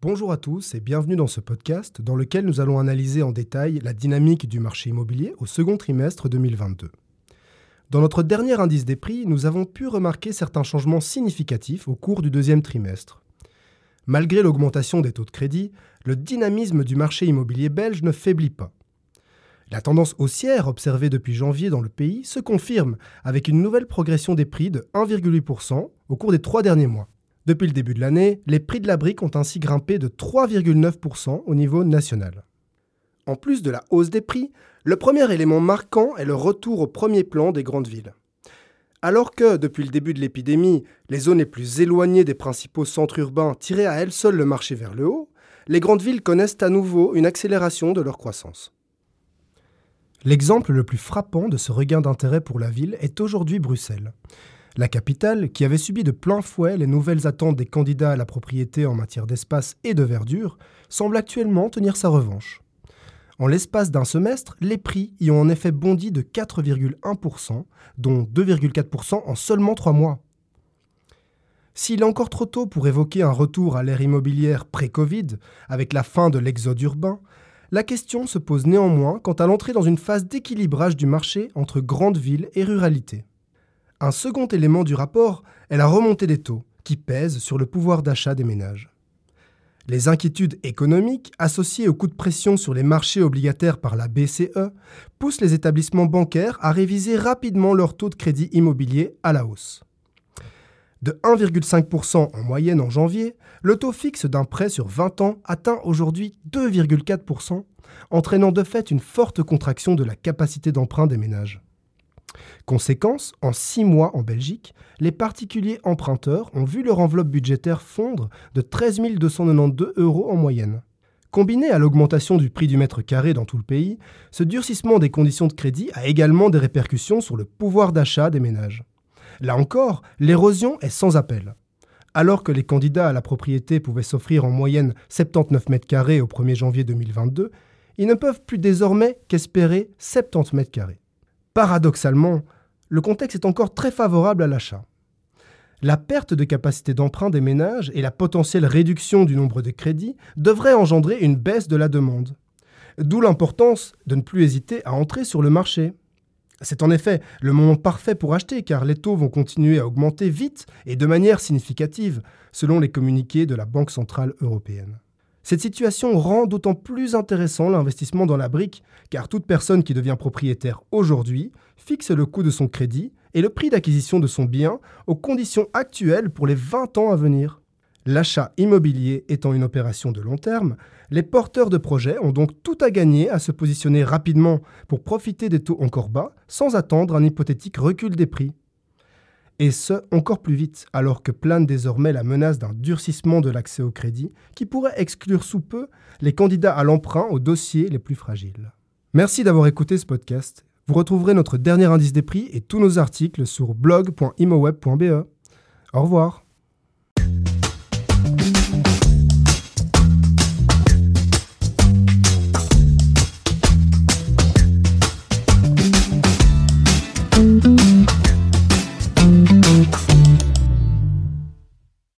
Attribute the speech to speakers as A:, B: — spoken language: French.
A: Bonjour à tous et bienvenue dans ce podcast dans lequel nous allons analyser en détail la dynamique du marché immobilier au second trimestre 2022. Dans notre dernier indice des prix, nous avons pu remarquer certains changements significatifs au cours du deuxième trimestre. Malgré l'augmentation des taux de crédit, le dynamisme du marché immobilier belge ne faiblit pas. La tendance haussière observée depuis janvier dans le pays se confirme avec une nouvelle progression des prix de 1,8% au cours des trois derniers mois. Depuis le début de l'année, les prix de la brique ont ainsi grimpé de 3,9% au niveau national. En plus de la hausse des prix, le premier élément marquant est le retour au premier plan des grandes villes. Alors que, depuis le début de l'épidémie, les zones les plus éloignées des principaux centres urbains tiraient à elles seules le marché vers le haut, les grandes villes connaissent à nouveau une accélération de leur croissance. L'exemple le plus frappant de ce regain d'intérêt pour la ville est aujourd'hui Bruxelles. La capitale, qui avait subi de plein fouet les nouvelles attentes des candidats à la propriété en matière d'espace et de verdure, semble actuellement tenir sa revanche. En l'espace d'un semestre, les prix y ont en effet bondi de 4,1%, dont 2,4% en seulement trois mois. S'il est encore trop tôt pour évoquer un retour à l'ère immobilière pré-Covid, avec la fin de l'exode urbain, la question se pose néanmoins quant à l'entrée dans une phase d'équilibrage du marché entre grandes villes et ruralité. Un second élément du rapport est la remontée des taux, qui pèse sur le pouvoir d'achat des ménages. Les inquiétudes économiques associées au coup de pression sur les marchés obligataires par la BCE poussent les établissements bancaires à réviser rapidement leur taux de crédit immobilier à la hausse. De 1,5% en moyenne en janvier, le taux fixe d'un prêt sur 20 ans atteint aujourd'hui 2,4%, entraînant de fait une forte contraction de la capacité d'emprunt des ménages. Conséquence, en six mois en Belgique, les particuliers emprunteurs ont vu leur enveloppe budgétaire fondre de 13 292 euros en moyenne. Combiné à l'augmentation du prix du mètre carré dans tout le pays, ce durcissement des conditions de crédit a également des répercussions sur le pouvoir d'achat des ménages. Là encore, l'érosion est sans appel. Alors que les candidats à la propriété pouvaient s'offrir en moyenne 79 mètres carrés au 1er janvier 2022, ils ne peuvent plus désormais qu'espérer 70 mètres carrés. Paradoxalement, le contexte est encore très favorable à l'achat. La perte de capacité d'emprunt des ménages et la potentielle réduction du nombre de crédits devraient engendrer une baisse de la demande. D'où l'importance de ne plus hésiter à entrer sur le marché. C'est en effet le moment parfait pour acheter car les taux vont continuer à augmenter vite et de manière significative, selon les communiqués de la Banque centrale européenne. Cette situation rend d'autant plus intéressant l'investissement dans la brique car toute personne qui devient propriétaire aujourd'hui fixe le coût de son crédit et le prix d'acquisition de son bien aux conditions actuelles pour les 20 ans à venir. L'achat immobilier étant une opération de long terme, les porteurs de projets ont donc tout à gagner à se positionner rapidement pour profiter des taux encore bas sans attendre un hypothétique recul des prix. Et ce, encore plus vite, alors que plane désormais la menace d'un durcissement de l'accès au crédit qui pourrait exclure sous peu les candidats à l'emprunt aux dossiers les plus fragiles. Merci d'avoir écouté ce podcast. Vous retrouverez notre dernier indice des prix et tous nos articles sur blog.imoweb.be. Au revoir.